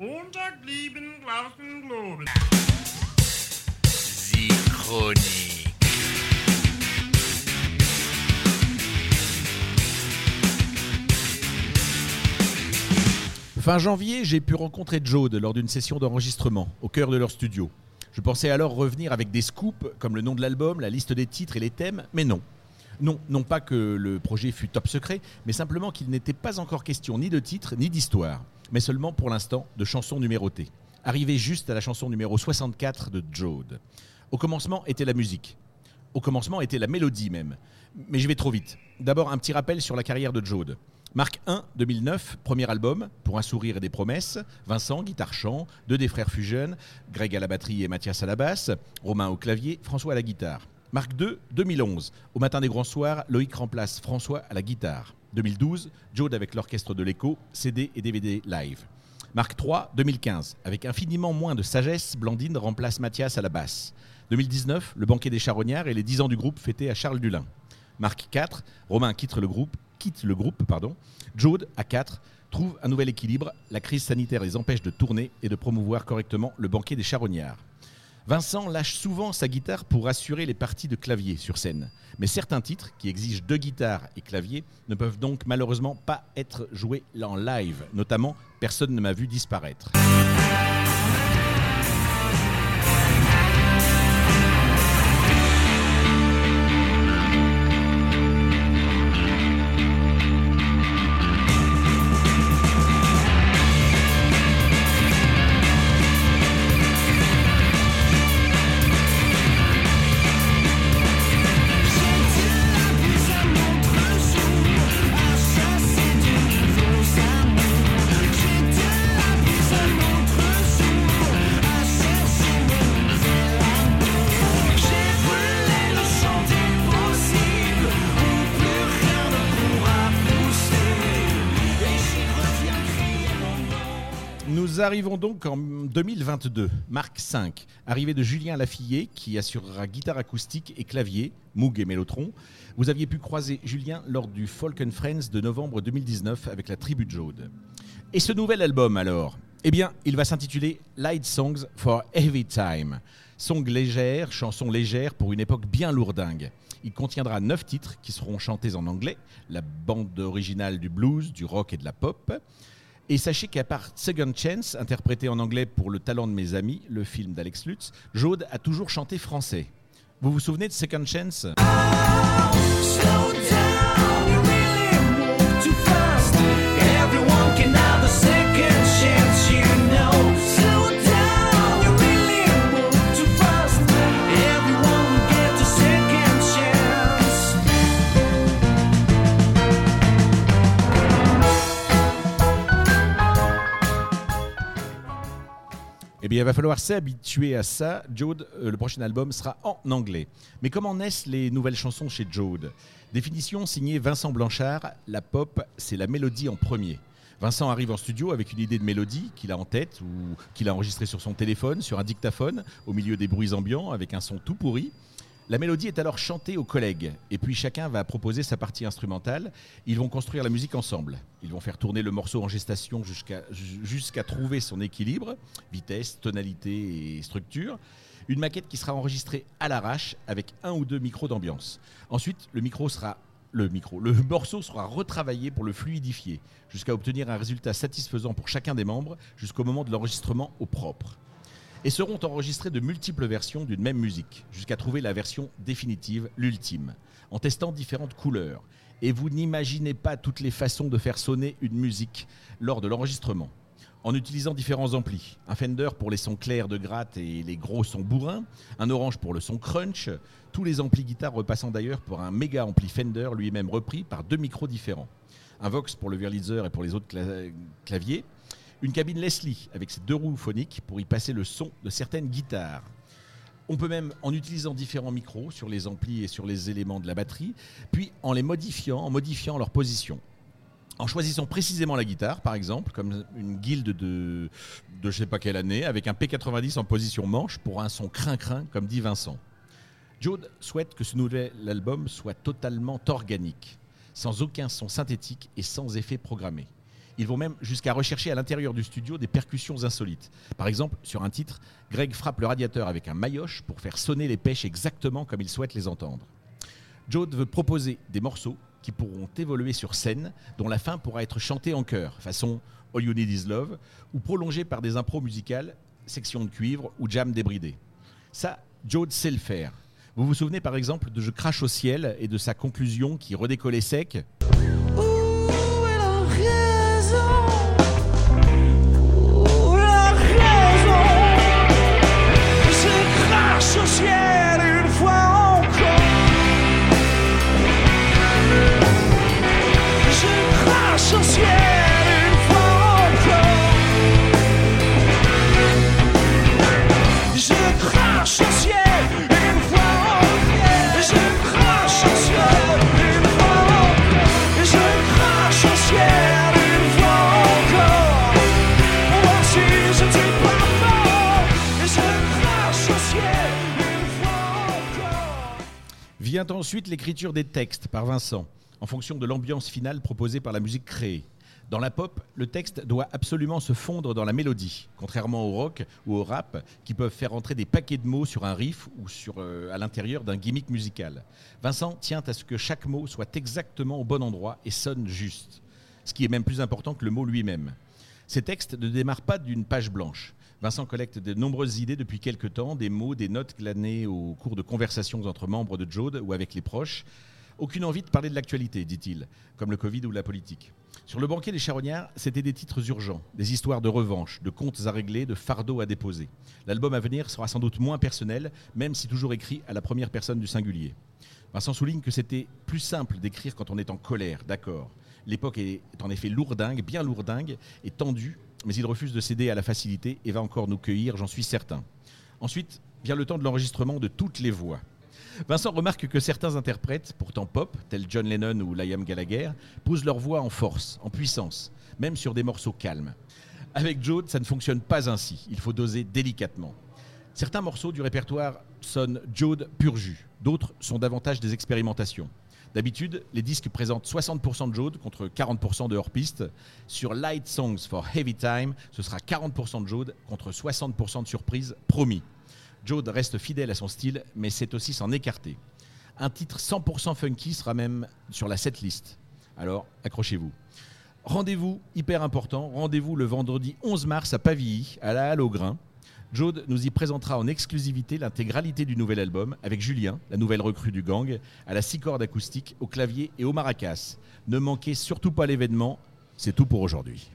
Montag lieben Glauben Globen. Chronique. Fin janvier, j'ai pu rencontrer Jode lors d'une session d'enregistrement au cœur de leur studio. Je pensais alors revenir avec des scoops comme le nom de l'album, la liste des titres et les thèmes, mais non. Non, non pas que le projet fût top secret, mais simplement qu'il n'était pas encore question ni de titre ni d'histoire, mais seulement pour l'instant de chansons numérotées. Arrivé juste à la chanson numéro 64 de Jode. Au commencement était la musique. Au commencement était la mélodie même. Mais je vais trop vite. D'abord un petit rappel sur la carrière de Jode. Marque 1, 2009, premier album, Pour un sourire et des promesses. Vincent, guitare-chant, deux des frères Fusion, Greg à la batterie et Mathias à la basse, Romain au clavier, François à la guitare. Marque 2, 2011, Au matin des grands soirs, Loïc remplace François à la guitare. 2012, Jode avec l'orchestre de l'écho, CD et DVD live. Marque 3, 2015, avec infiniment moins de sagesse, Blandine remplace Mathias à la basse. 2019, le banquet des charognards et les 10 ans du groupe fêtés à Charles Dulin. Marque 4, Romain quitte le groupe, quitte le groupe, pardon. Jode, à 4, trouve un nouvel équilibre. La crise sanitaire les empêche de tourner et de promouvoir correctement le banquet des charognards. Vincent lâche souvent sa guitare pour assurer les parties de clavier sur scène. Mais certains titres, qui exigent deux guitares et clavier, ne peuvent donc malheureusement pas être joués en live. Notamment, Personne ne m'a vu disparaître. Nous arrivons donc en 2022, marque 5, arrivée de Julien Lafillet qui assurera guitare acoustique et clavier, Moog et Mélotron. Vous aviez pu croiser Julien lors du Folk and Friends de novembre 2019 avec la tribu de Jaude. Et ce nouvel album alors? Eh bien, il va s'intituler Light Songs for Heavy Time. Song légère, chanson légère pour une époque bien lourdingue. Il contiendra 9 titres qui seront chantés en anglais, la bande originale du blues, du rock et de la pop. Et sachez qu'à part Second Chance, interprété en anglais pour Le talent de mes amis, le film d'Alex Lutz, Jaude a toujours chanté français. Vous vous souvenez de Second Chance? Eh bien, il va falloir s'habituer à ça. Jode, euh, le prochain album sera en anglais. Mais comment naissent les nouvelles chansons chez Jode Définition signée Vincent Blanchard la pop, c'est la mélodie en premier. Vincent arrive en studio avec une idée de mélodie qu'il a en tête ou qu'il a enregistrée sur son téléphone, sur un dictaphone, au milieu des bruits ambiants, avec un son tout pourri. La mélodie est alors chantée aux collègues, et puis chacun va proposer sa partie instrumentale. Ils vont construire la musique ensemble. Ils vont faire tourner le morceau en gestation jusqu'à trouver son équilibre, vitesse, tonalité et structure. Une maquette qui sera enregistrée à l'arrache avec un ou deux micros d'ambiance. Ensuite, le micro sera le micro, le morceau sera retravaillé pour le fluidifier, jusqu'à obtenir un résultat satisfaisant pour chacun des membres, jusqu'au moment de l'enregistrement au propre et seront enregistrées de multiples versions d'une même musique, jusqu'à trouver la version définitive, l'ultime, en testant différentes couleurs. Et vous n'imaginez pas toutes les façons de faire sonner une musique lors de l'enregistrement. En utilisant différents amplis, un Fender pour les sons clairs de gratte et les gros sons bourrins, un Orange pour le son crunch, tous les amplis guitare repassant d'ailleurs pour un méga ampli Fender lui-même repris par deux micros différents. Un Vox pour le Wurlitzer et pour les autres cla- claviers, une cabine Leslie avec ses deux roues phoniques pour y passer le son de certaines guitares. On peut même, en utilisant différents micros sur les amplis et sur les éléments de la batterie, puis en les modifiant, en modifiant leur position. En choisissant précisément la guitare, par exemple, comme une guilde de, de je sais pas quelle année, avec un P90 en position manche pour un son crin-crin, comme dit Vincent. Jode souhaite que ce nouvel album soit totalement organique, sans aucun son synthétique et sans effet programmé. Ils vont même jusqu'à rechercher à l'intérieur du studio des percussions insolites. Par exemple, sur un titre, Greg frappe le radiateur avec un maillotche pour faire sonner les pêches exactement comme il souhaite les entendre. Jode veut proposer des morceaux qui pourront évoluer sur scène, dont la fin pourra être chantée en chœur, façon All You Need Is Love, ou prolongée par des impros musicales, section de cuivre ou jam débridé. Ça, Jode sait le faire. Vous vous souvenez par exemple de Je crache au ciel et de sa conclusion qui redécollait sec? Vient ensuite l'écriture des textes par Vincent, en fonction de l'ambiance finale proposée par la musique créée. Dans la pop, le texte doit absolument se fondre dans la mélodie, contrairement au rock ou au rap, qui peuvent faire entrer des paquets de mots sur un riff ou sur, euh, à l'intérieur d'un gimmick musical. Vincent tient à ce que chaque mot soit exactement au bon endroit et sonne juste, ce qui est même plus important que le mot lui-même. Ces textes ne démarrent pas d'une page blanche. Vincent collecte de nombreuses idées depuis quelques temps, des mots, des notes glanées au cours de conversations entre membres de Jode ou avec les proches. Aucune envie de parler de l'actualité, dit-il, comme le Covid ou la politique. Sur le banquet des charognards, c'était des titres urgents, des histoires de revanche, de comptes à régler, de fardeaux à déposer. L'album à venir sera sans doute moins personnel, même si toujours écrit à la première personne du singulier. Vincent souligne que c'était plus simple d'écrire quand on est en colère, d'accord. L'époque est en effet lourdingue, bien lourdingue et tendue, mais il refuse de céder à la facilité et va encore nous cueillir, j'en suis certain. Ensuite vient le temps de l'enregistrement de toutes les voix. Vincent remarque que certains interprètes, pourtant pop, tels John Lennon ou Liam Gallagher, posent leur voix en force, en puissance, même sur des morceaux calmes. Avec Jode, ça ne fonctionne pas ainsi. Il faut doser délicatement. Certains morceaux du répertoire sonnent Jode pur jus, d'autres sont davantage des expérimentations. D'habitude, les disques présentent 60% de Jode contre 40% de hors-piste. Sur Light Songs for Heavy Time, ce sera 40% de Jode contre 60% de surprise, promis. Jode reste fidèle à son style, mais c'est aussi s'en écarter. Un titre 100% funky sera même sur la setlist. Alors, accrochez-vous. Rendez-vous, hyper important, rendez-vous le vendredi 11 mars à Pavilly, à la Halle au Grain. Jode nous y présentera en exclusivité l'intégralité du nouvel album avec Julien, la nouvelle recrue du gang, à la six cordes acoustique, au clavier et au maracas. Ne manquez surtout pas l'événement, c'est tout pour aujourd'hui.